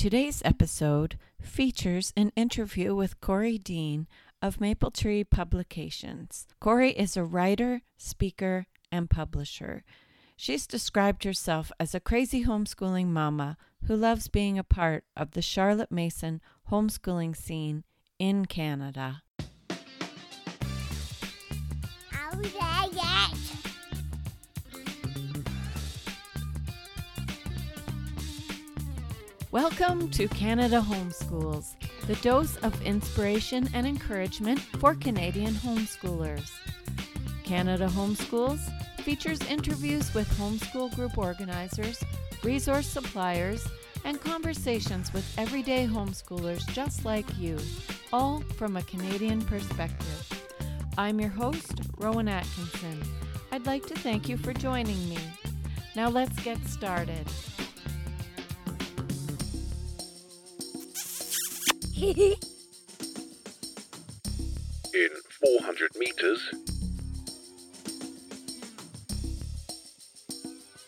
Today's episode features an interview with Corey Dean of Maple Tree Publications. Corey is a writer, speaker, and publisher. She's described herself as a crazy homeschooling mama who loves being a part of the Charlotte Mason homeschooling scene in Canada. Welcome to Canada Homeschools, the dose of inspiration and encouragement for Canadian homeschoolers. Canada Homeschools features interviews with homeschool group organizers, resource suppliers, and conversations with everyday homeschoolers just like you, all from a Canadian perspective. I'm your host, Rowan Atkinson. I'd like to thank you for joining me. Now let's get started. In 400 meters,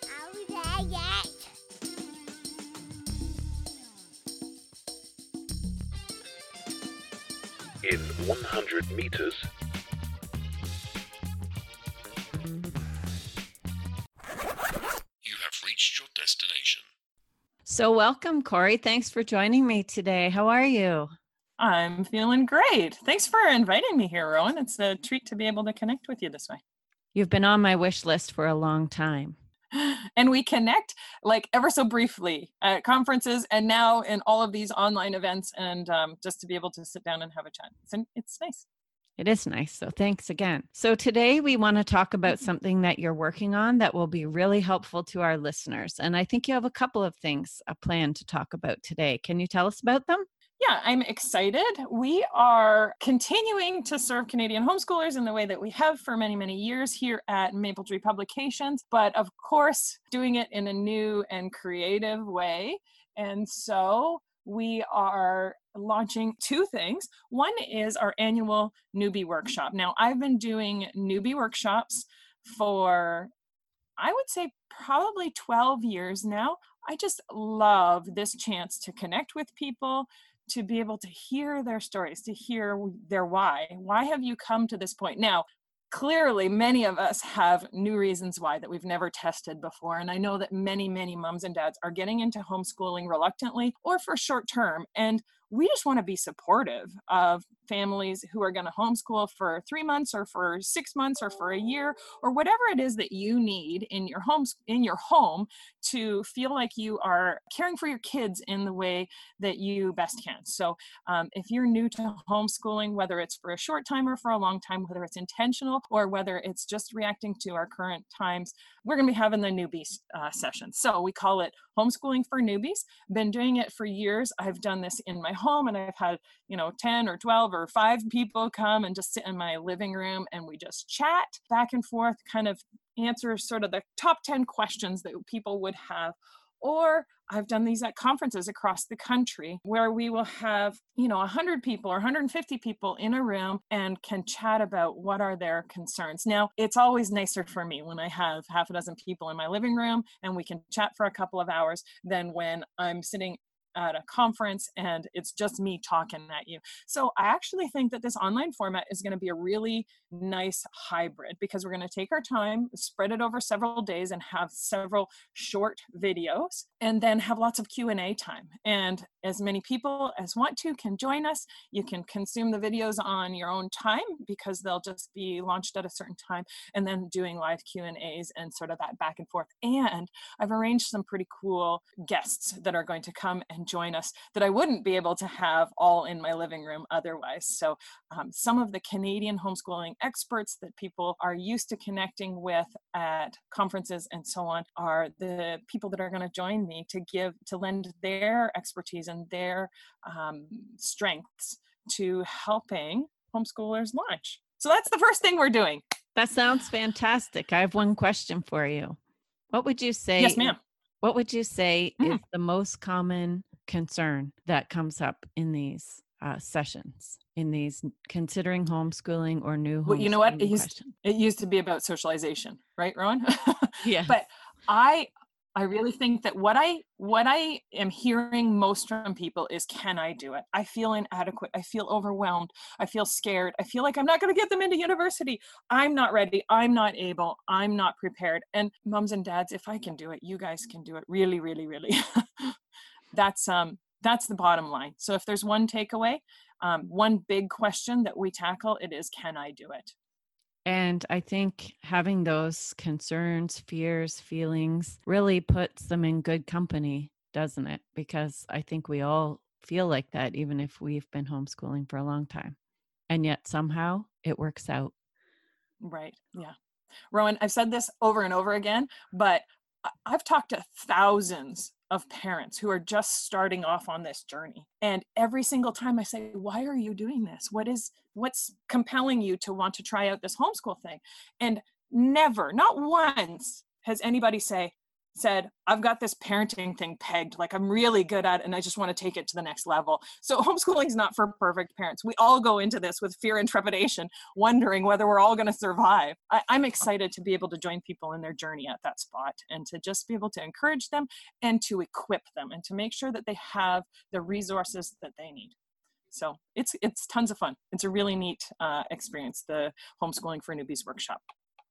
Are we there yet? in 100 meters, So, welcome, Corey. Thanks for joining me today. How are you? I'm feeling great. Thanks for inviting me here, Rowan. It's a treat to be able to connect with you this way. You've been on my wish list for a long time. And we connect like ever so briefly at conferences and now in all of these online events, and um, just to be able to sit down and have a chat. It's, it's nice. It is nice. So, thanks again. So, today we want to talk about Mm-hmm. something that you're working on that will be really helpful to our listeners. And I think you have a couple of things a plan to talk about today. Can you tell us about them? Yeah, I'm excited. We are continuing to serve Canadian homeschoolers in the way that we have for many, many years here at Maple Tree Publications, but of course, doing it in a new and creative way. And so we are launching two things. One is our annual newbie workshop. Now, I've been doing newbie workshops for, I would say, probably 12 years now. I just love this chance to connect with people, to be able to hear their stories, to hear their why. Why have you come to this point? Now, clearly, many of us have new reasons why that we've never tested before. And I know that many, many moms and dads are getting into homeschooling reluctantly or for short term. And we just want to be supportive of families who are going to homeschool for three months or for six months or for a year or whatever it is that you need in your homes in your home to feel like you are caring for your kids in the way that you best can. So, um, if you're new to homeschooling, whether it's for a short time or for a long time, whether it's intentional or whether it's just reacting to our current times, we're going to be having the newbie uh, session. So, we call it homeschooling for newbies. Been doing it for years. I've done this in my home and I've had, you know, 10 or 12 or five people come and just sit in my living room and we just chat back and forth, kind of answer sort of the top 10 questions that people would have or I've done these at conferences across the country where we will have, you know, 100 people or 150 people in a room and can chat about what are their concerns. Now, it's always nicer for me when I have half a dozen people in my living room and we can chat for a couple of hours than when I'm sitting at a conference and it's just me talking at you. So I actually think that this online format is going to be a really nice hybrid because we're going to take our time, spread it over several days and have several short videos and then have lots of Q&A time. And as many people as want to can join us. You can consume the videos on your own time because they'll just be launched at a certain time and then doing live Q&As and sort of that back and forth. And I've arranged some pretty cool guests that are going to come and join us that I wouldn't be able to have all in my living room otherwise. So um, some of the Canadian homeschooling experts that people are used to connecting with at conferences and so on are the people that are going to join me to give to lend their expertise and their um, strengths to helping homeschoolers launch. So that's the first thing we're doing. That sounds fantastic. I have one question for you. What would you say? Yes, ma'am. What would you say Mm. is the most common concern that comes up in these uh, sessions, in these considering homeschooling or new Well, you know what? It used, it used to be about socialization, right, Rowan? Yeah. but I I really think that what I what I am hearing most from people is can I do it? I feel inadequate. I feel overwhelmed. I feel scared. I feel like I'm not going to get them into university. I'm not ready. I'm not able. I'm not prepared. And moms and dads, if I can do it, you guys can do it. Really, really, really. that's um that's the bottom line. So if there's one takeaway, um, one big question that we tackle, it is can I do it? And I think having those concerns, fears, feelings really puts them in good company, doesn't it? Because I think we all feel like that, even if we've been homeschooling for a long time. And yet somehow it works out. Right. Yeah. Rowan, I've said this over and over again, but I've talked to thousands of parents who are just starting off on this journey. And every single time i say why are you doing this? What is what's compelling you to want to try out this homeschool thing? And never not once has anybody say said, I've got this parenting thing pegged, like I'm really good at and I just want to take it to the next level. So homeschooling is not for perfect parents. We all go into this with fear and trepidation, wondering whether we're all going to survive. I, I'm excited to be able to join people in their journey at that spot and to just be able to encourage them and to equip them and to make sure that they have the resources that they need. So it's it's tons of fun. It's a really neat uh, experience, the homeschooling for newbies workshop.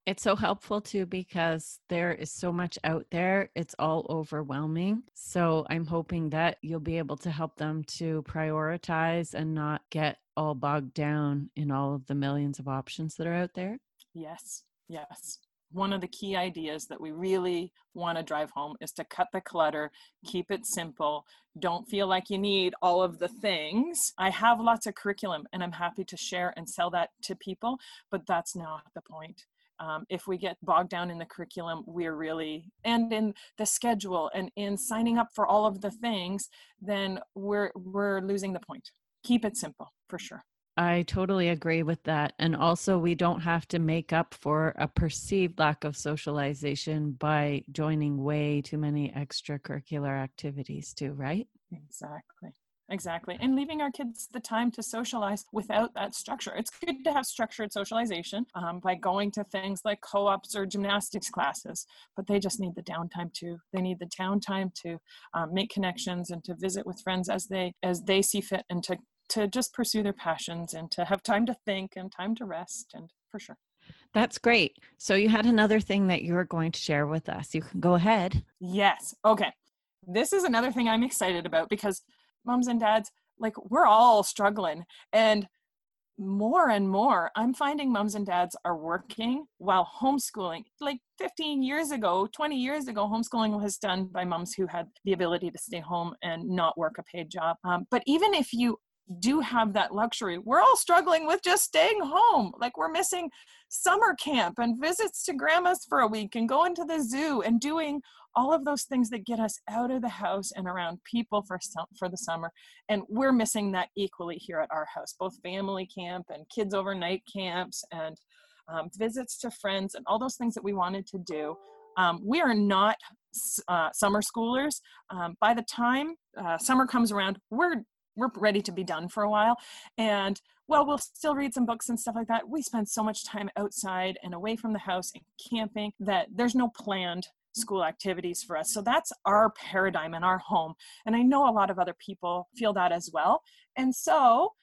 It's so helpful too because there is so much out there. It's all overwhelming. So I'm hoping that you'll be able to help them to prioritize and not get all bogged down in all of the millions of options that are out there. Yes, yes. One of the key ideas that we really want to drive home is to cut the clutter, keep it simple. Don't feel like you need all of the things. I have lots of curriculum and I'm happy to share and sell that to people, but that's not the point um, if we get bogged down in the curriculum we're really and in the schedule and in signing up for all of the things then we're we're losing the point keep it simple for sure I totally agree with that. And also, we don't have to make up for a perceived lack of socialization by joining way too many extracurricular activities, too, right? Exactly. Exactly. And leaving our kids the time to socialize without that structure. It's good to have structured socialization um, by going to things like co ops or gymnastics classes, but they just need the downtime too. They need the downtime to um, make connections and to visit with friends as they as they see fit and to to just pursue their passions and to have time to think and time to rest and for sure. That's great. So you had another thing that you were going to share with us. You can go ahead. Yes. Okay. This is another thing I'm excited about because moms and dads, like we're all struggling. And more and more, I'm finding moms and dads are working while homeschooling. Like 15 years ago, 20 years ago, homeschooling was done by moms who had the ability to stay home and not work a paid job. Um, but even if you do have that luxury, we're all struggling with just staying home. Like we're missing summer camp and visits to grandma's for a week and going to the zoo and doing all of those things that get us out of the house and around people for for the summer. And we're missing that equally here at our house both family camp and kids overnight camps and um, visits to friends and all those things that we wanted to do. Um, we are not uh, summer schoolers. Um, by the time uh, summer comes around we're we're ready to be done for a while and well we'll still read some books and stuff like that we spend so much time outside and away from the house and camping that there's no planned school activities for us. So that's our paradigm in our home. And I know a lot of other people feel that as well. And so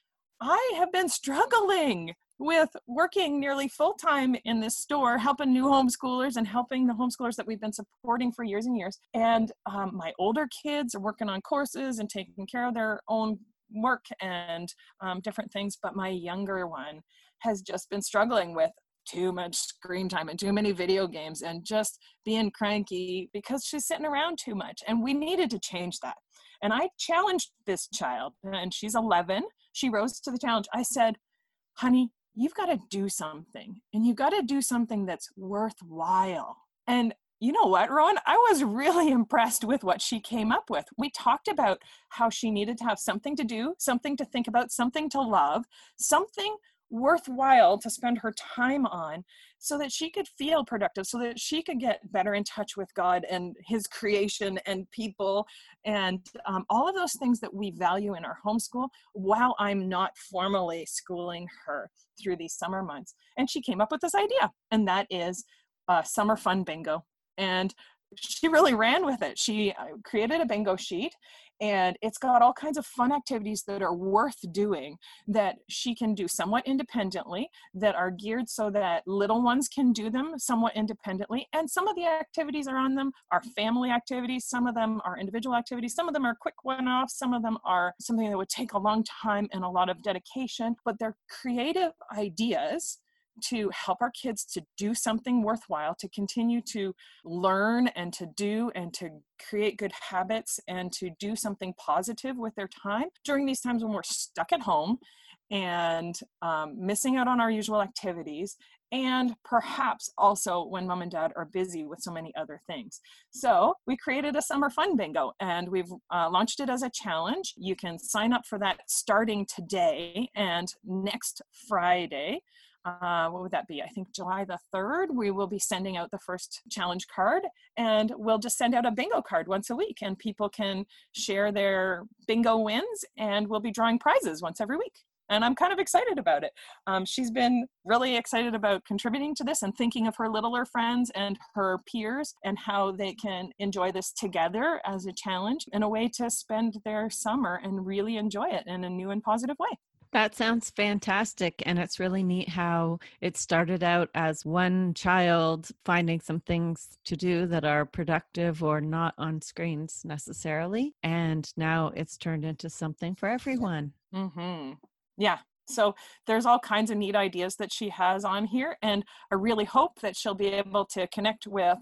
I have been struggling with working nearly full time in this store, helping new homeschoolers and helping the homeschoolers that we've been supporting for years and years. And um, my older kids are working on courses and taking care of their own work and um, different things. But my younger one has just been struggling with too much screen time and too many video games and just being cranky because she's sitting around too much. And we needed to change that. And I challenged this child, and she's 11. She rose to the challenge. I said, honey, you've got to do something, and you've got to do something that's worthwhile. And you know what, Rowan? I was really impressed with what she came up with. We talked about how she needed to have something to do, something to think about, something to love, something worthwhile to spend her time on so that she could feel productive so that she could get better in touch with god and his creation and people and um, all of those things that we value in our homeschool while i'm not formally schooling her through these summer months and she came up with this idea and that is uh, summer fun bingo and she really ran with it. She uh, created a bingo sheet and it's got all kinds of fun activities that are worth doing that she can do somewhat independently that are geared so that little ones can do them somewhat independently and some of the activities are on them are family activities some of them are individual activities some of them are quick one-offs some of them are something that would take a long time and a lot of dedication but they're creative ideas to help our kids to do something worthwhile, to continue to learn and to do and to create good habits and to do something positive with their time during these times when we're stuck at home and um, missing out on our usual activities and perhaps also when mom and dad are busy with so many other things. So we created a summer fun bingo and we've uh, launched it as a challenge. You can sign up for that starting today and next Friday uh, what would that be? I think July the 3rd, we will be sending out the first challenge card and we'll just send out a bingo card once a week and people can share their bingo wins and we'll be drawing prizes once every week. And I'm kind of excited about it. Um, she's been really excited about contributing to this and thinking of her littler friends and her peers and how they can enjoy this together as a challenge and a way to spend their summer and really enjoy it in a new and positive way. That sounds fantastic. And it's really neat how it started out as one child finding some things to do that are productive or not on screens necessarily. And now it's turned into something for everyone. Mm-hmm. Yeah. So there's all kinds of neat ideas that she has on here. And I really hope that she'll be able to connect with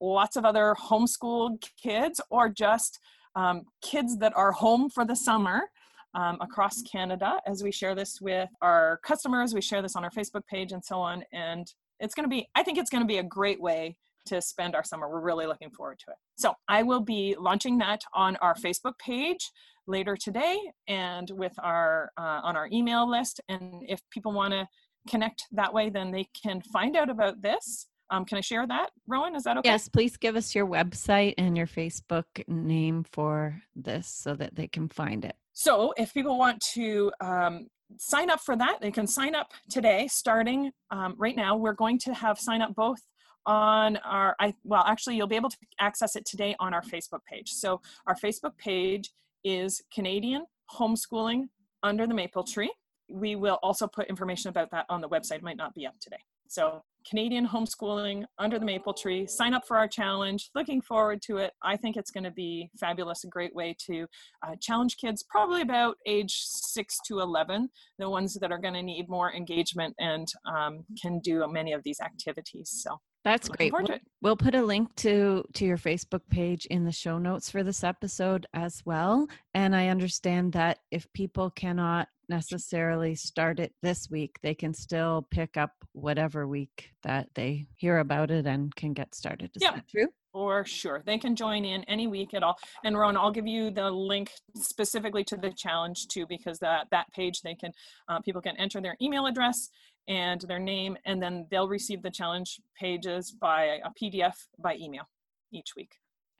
lots of other homeschool kids or just um, kids that are home for the summer um, across Canada as we share this with our customers. We share this on our Facebook page and so on. And it's going to be, I think it's going to be a great way to spend our summer. We're really looking forward to it. So I will be launching that on our Facebook page later today and with our uh, on our email list. And if people want to connect that way, then they can find out about this. Um, can I share that, Rowan? Is that okay? Yes, please give us your website and your Facebook name for this so that they can find it. So if people want to um, sign up for that, they can sign up today, starting um, right now. We're going to have sign up both on our, I, well, actually, you'll be able to access it today on our Facebook page. So our Facebook page is Canadian Homeschooling Under the Maple Tree. We will also put information about that on the website. It might not be up today. So Canadian homeschooling under the maple tree. Sign up for our challenge. Looking forward to it. I think it's going to be fabulous. A great way to uh, challenge kids, probably about age six to 11, the ones that are going to need more engagement and um, can do many of these activities. So that's great. We'll, we'll, put a link to to your Facebook page in the show notes for this episode as well. And I understand that if people cannot necessarily start it this week, they can still pick up whatever week that they hear about it and can get started. Is yeah. true? For sure. They can join in any week at all. And Ron, I'll give you the link specifically to the challenge too, because that, that page they can, uh, people can enter their email address and their name, and then they'll receive the challenge pages by a PDF by email each week.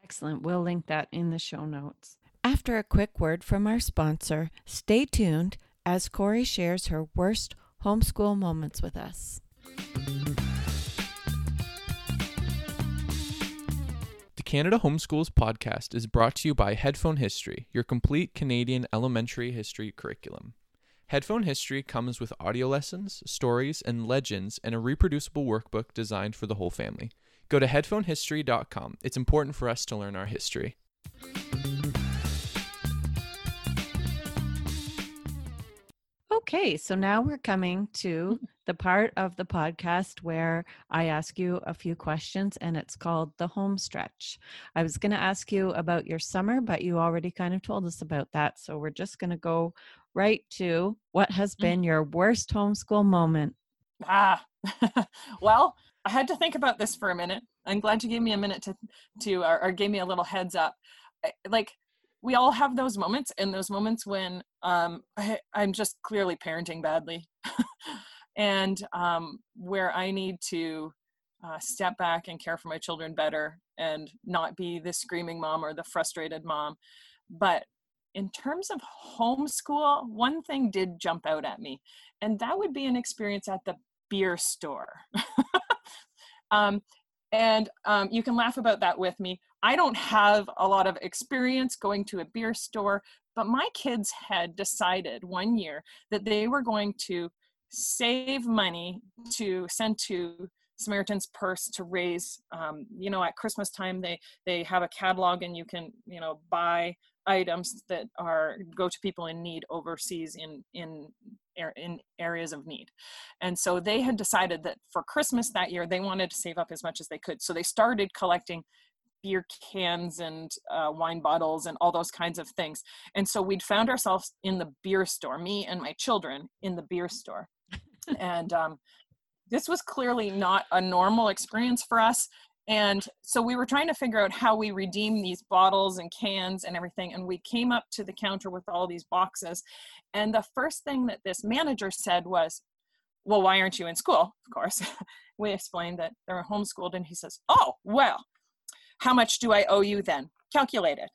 Excellent. We'll link that in the show notes. After a quick word from our sponsor, stay tuned as Corey shares her worst homeschool moments with us. The Canada Homeschools podcast is brought to you by Headphone History, your complete Canadian elementary history curriculum. Headphone History comes with audio lessons, stories, and legends, and a reproducible workbook designed for the whole family. Go to headphonehistory.com. It's important for us to learn our history. Okay, so now we're coming to the part of the podcast where I ask you a few questions and it's called the home stretch. I was going to ask you about your summer, but you already kind of told us about that. So we're just going to go right to what has mm-hmm. been your worst homeschool moment. Ah, well, I had to think about this for a minute. I'm glad you gave me a minute to, to or, or gave me a little heads up. Like, we all have those moments and those moments when um, I, am just clearly parenting badly and um, where I need to uh, step back and care for my children better and not be the screaming mom or the frustrated mom. But in terms of homeschool, one thing did jump out at me, and that would be an experience at the beer store. um, And um, you can laugh about that with me. I don't have a lot of experience going to a beer store, but my kids had decided one year that they were going to save money to send to Samaritan's Purse to raise, um, you know, at Christmas time they they have a catalog and you can, you know, buy items that are go to people in need overseas in in in areas of need. And so they had decided that for christmas that year they wanted to save up as much as they could. So they started collecting beer cans and uh, wine bottles and all those kinds of things. And so we'd found ourselves in the beer store me and my children in the beer store. And um, this was clearly not a normal experience for us and so we were trying to figure out how we redeem these bottles and cans and everything. And we came up to the counter with all these boxes. And the first thing that this manager said was, Well, why aren't you in school? Of course. we explained that they were homeschooled. And he says, Oh, well, how much do I owe you then? Calculate it.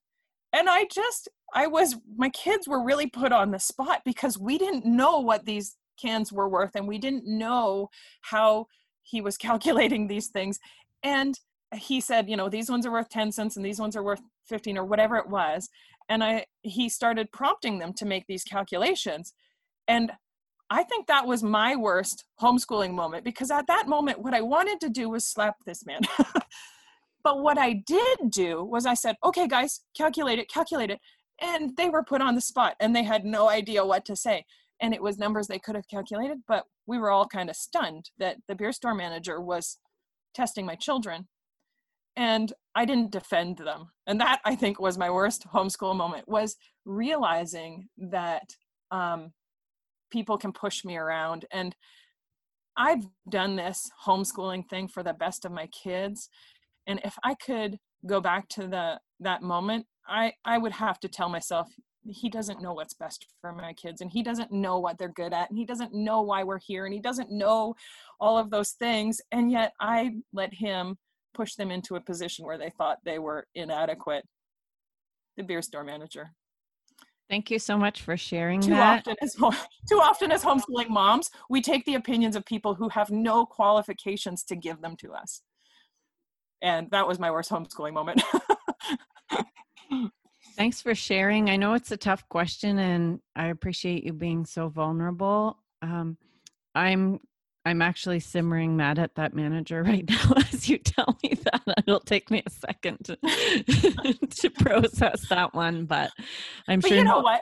And I just, I was, my kids were really put on the spot because we didn't know what these cans were worth and we didn't know how he was calculating these things and he said you know these ones are worth 10 cents and these ones are worth 15 or whatever it was. And i he started prompting them to make these calculations. And i think that was my worst homeschooling moment because at that moment what i wanted to do was slap this man. But what i did do was i said okay guys calculate it calculate it. And they were put on the spot and they had no idea what to say. And it was numbers they could have calculated but we were all kind of stunned that the beer store manager was testing my children. And i didn't defend them. And that i think was my worst homeschool moment was realizing that um, people can push me around. And i've done this homeschooling thing for the best of my kids. And if i could go back to the that moment i i would have to tell myself he doesn't know what's best for my kids and he doesn't know what they're good at and he doesn't know why we're here and he doesn't know all of those things and yet i let him push them into a position where they thought they were inadequate the beer store manager Thank you so much for sharing too that. Often as, too often as homeschooling moms, we take the opinions of people who have no qualifications to give them to us. And that was my worst homeschooling moment. Thanks for sharing. I know it's a tough question, and I appreciate you being so vulnerable. Um, I'm I'm actually simmering mad at that manager right now as you tell me that. It'll take me a second to to process that one, but I'm sure but sure. You know what?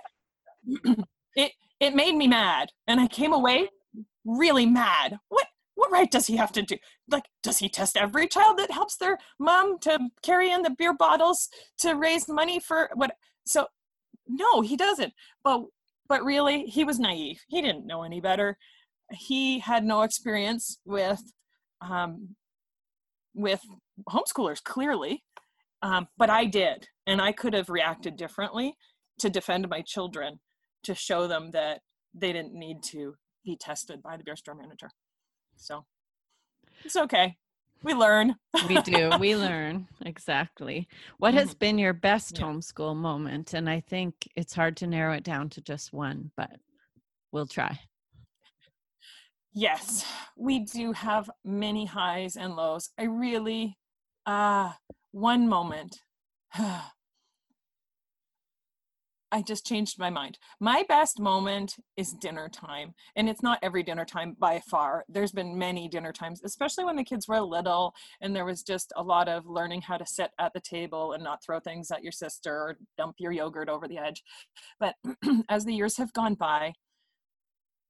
it it made me mad, and I came away really mad. What what right does he have to do? Like, does he test every child that helps their mom to carry in the beer bottles to raise money for what? So, no, he doesn't. But but really, he was naive. He didn't know any better. He had no experience with um, with homeschoolers, clearly. Um, but I did, and I could have reacted differently to defend my children, to show them that they didn't need to be tested by the beer store manager. So it's okay. We learn. we do. We learn. Exactly. What has Mhm. been your best Yeah. homeschool moment? And I think it's hard to narrow it down to just one, but we'll try. Yes, we do have many highs and lows. I really, ah, one moment. I just changed my mind. My best moment is dinner time. And it's not every dinner time by far. There's been many dinner times, especially when the kids were little and there was just a lot of learning how to sit at the table and not throw things at your sister or dump your yogurt over the edge. But as the years have gone by,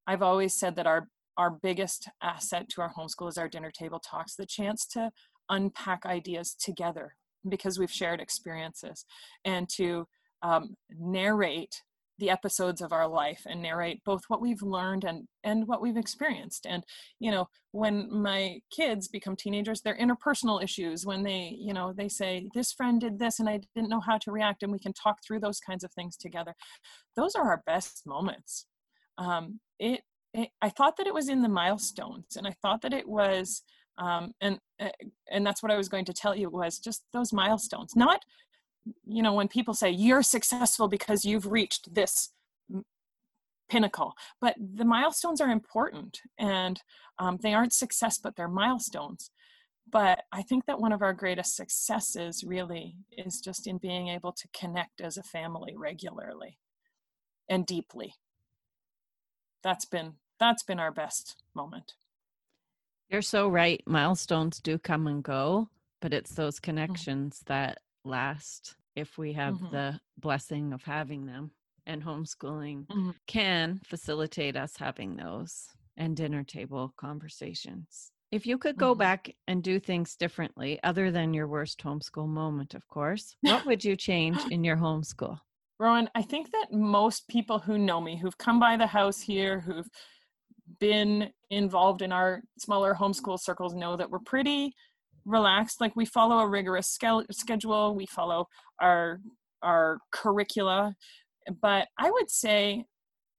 I've always said that our our biggest asset to our homeschool is our dinner table talks, the chance to unpack ideas together because we've shared experiences and to um, narrate the episodes of our life and narrate both what we've learned and and what we've experienced. And you know when my kids become teenagers their interpersonal issues. When they you know they say this friend did this and i didn't know how to react and we can talk through those kinds of things together. Those are our best moments. Um, it, it i thought that it was in the milestones and i thought that it was um, and uh, and that's what i was going to tell you was just those milestones. Not you know when people say you're successful because you've reached this pinnacle but the milestones are important and um, they aren't success but they're milestones but I think that one of our greatest successes really is just in being able to connect as a family regularly and deeply. That's been that's been our best moment. You're so right. Milestones do come and go, but it's those Mm-hmm. connections that last if we have Mhm. the blessing of having them. And homeschooling Mhm. can facilitate us having those and dinner table conversations. If you could go Mhm. back and do things differently, other than your worst homeschool moment, of course, what would you change in your homeschool? Rowan, I think that most people who know me, who've come by the house here, who've been involved in our smaller homeschool circles, know that we're pretty relaxed. Like we follow a rigorous skel- schedule, we follow our our curricula, but I would say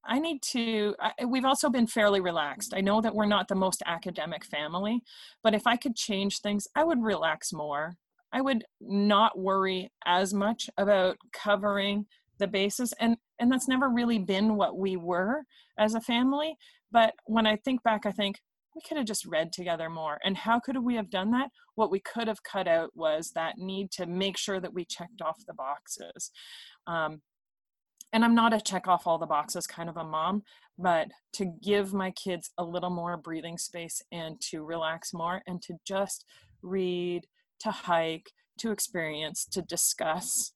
I need to. I, we've also been fairly relaxed. I know that we're not the most academic family, but if I could change things, I would relax more. I would not worry as much about covering the basis and and that's never really been what we were as a family but when i think back i think we could have just read together more and how could we have done that what we could have cut out was that need to make sure that we checked off the boxes um, and i'm not a check off all the boxes kind of a mom but to give my kids a little more breathing space and to relax more and to just read to hike to experience to discuss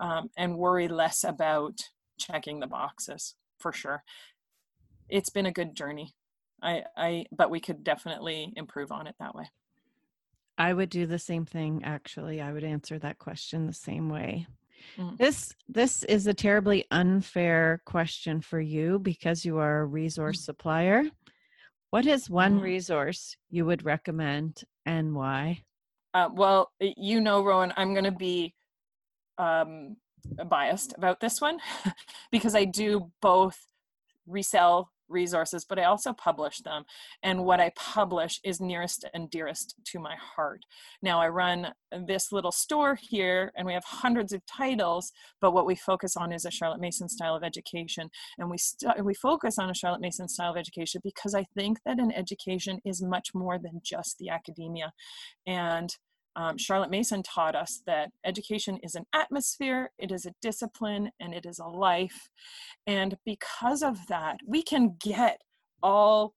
um, and worry less about checking the boxes for sure. It's been a good journey. I, I, but we could definitely improve on it that way. I would do the same thing actually. I would answer that question the same way. Mm. This this is a terribly unfair question for you because you are a resource supplier. What is one Mm. resource you would recommend and why? Uh, well, you know, Rowan, I'm going to be um, biased about this one because I do both resell resources, but I also publish them. And what I publish is nearest and dearest to my heart. Now, I run this little store here and we have hundreds of titles, but what we focus on is a Charlotte Mason style of education. And we, st- we focus on a Charlotte Mason style of education because I think that an education is much more than just the academia. And um, Charlotte Mason taught us that education is an atmosphere, it is a discipline, and it is a life. And because of that, we can get all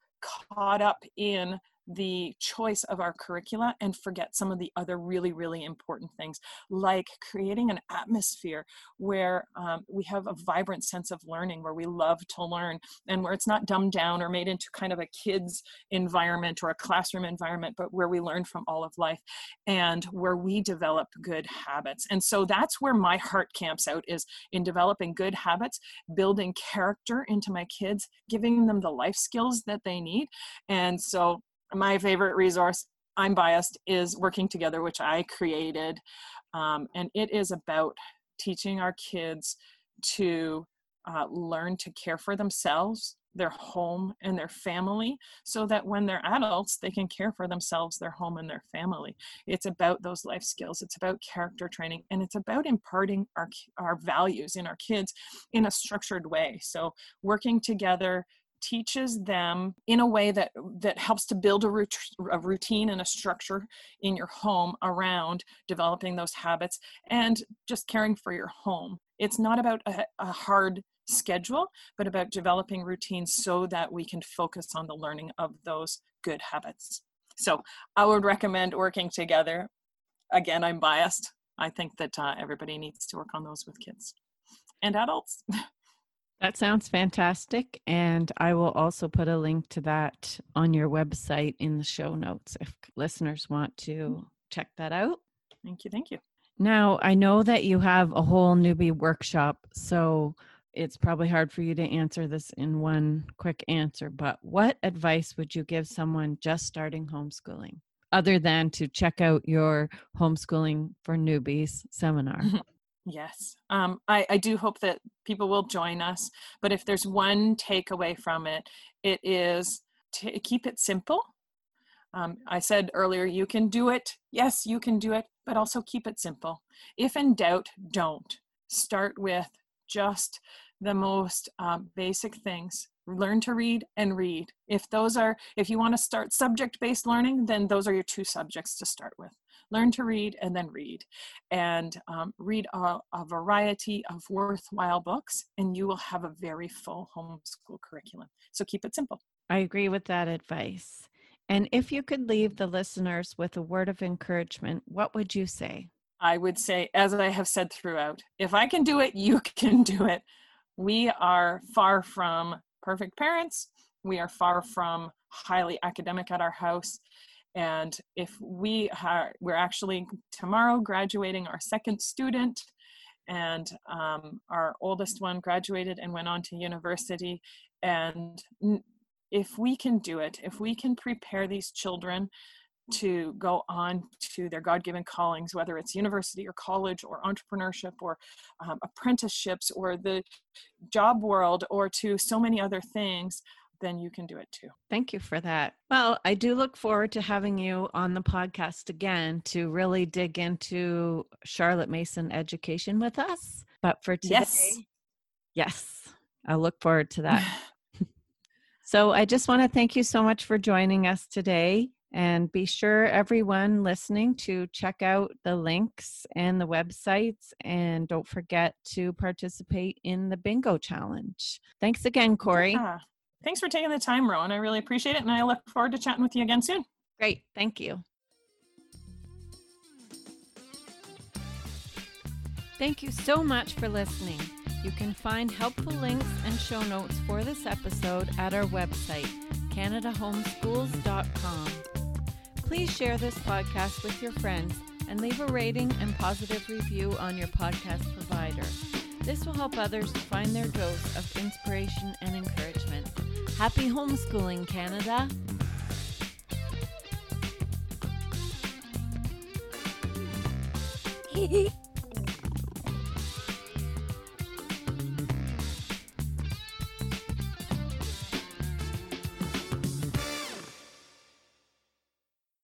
caught up in the choice of our curricula and forget some of the other really, really important things, like creating an atmosphere where um, we have a vibrant sense of learning, where we love to learn, and where it's not dumbed down or made into kind of a kid's environment or a classroom environment, but where we learn from all of life and where we develop good habits. And so that's where my heart camps out is in developing good habits, building character into my kids, giving them the life skills that they need. And so my favorite resource, I'm biased, is Working Together, which I created. Um, and it is about teaching our kids to uh, learn to care for themselves, their home, and their family, so that when they're adults, they can care for themselves, their home, and their family. It's about those life skills. It's about character training, and it's about imparting our our values in our kids in a structured way. So working together teaches them in a way that that helps to build a, rut- a routine and a structure in your home around developing those habits and just caring for your home. It's not about a, a hard schedule but about developing routines so that we can focus on the learning of those good habits. So i would recommend working together. Again i'm biased. I think that uh, everybody needs to work on those with kids and adults That sounds fantastic. And I will also put a link to that on your website in the show notes if listeners want mm. to check that out. thank you thank you Now, I know that you have a whole newbie workshop, so it's probably hard for you to answer this in one quick answer, but what advice would you give someone just starting homeschooling other than to check out your homeschooling for newbies seminar? Yes, um, I, I do hope that people will join us. But if there's one takeaway from it, it is to keep it simple. Um, I said earlier, you can do it. Yes, you can do it, but also keep it simple. If in doubt, don't. Start with just the most um, basic things learn to read and read if those are if you want to start subject based learning then those are your two subjects to start with learn to read and then read and um, read a, a variety of worthwhile books and you will have a very full homeschool curriculum so keep it simple I agree with that advice. And if you could leave the listeners with a word of encouragement, what would you say? I would say, as I have said throughout, if I can do it, you can do it. We are far from perfect parents. We are far from highly academic at our house. And if we are, we're actually tomorrow graduating our second student, and um, our oldest one graduated and went on to university. And if we can do it, if we can prepare these children to go on to their God given callings, whether it's university or college or entrepreneurship or um, apprenticeships or the job world or to so many other things, then you can do it too. Thank you for that. Well, I do look forward to having you on the podcast again to really dig into Charlotte Mason education with us. But for today, Yes. yes, I look forward to that. So I just want to thank you so much for joining us today. And be sure, everyone listening, to check out the links and the websites. And don't forget to participate in the bingo challenge. Thanks again, Corey. Yeah. Thanks for taking the time, Rowan. I really appreciate it. And I look forward to chatting with you again soon. Great. Thank you. Thank you so much for listening. You can find helpful links and show notes for this episode at our website, CanadaHomeschools.com. Please share this podcast with your friends and leave a rating and positive review on your podcast provider. This will help others find their dose of inspiration and encouragement. Happy homeschooling, Canada!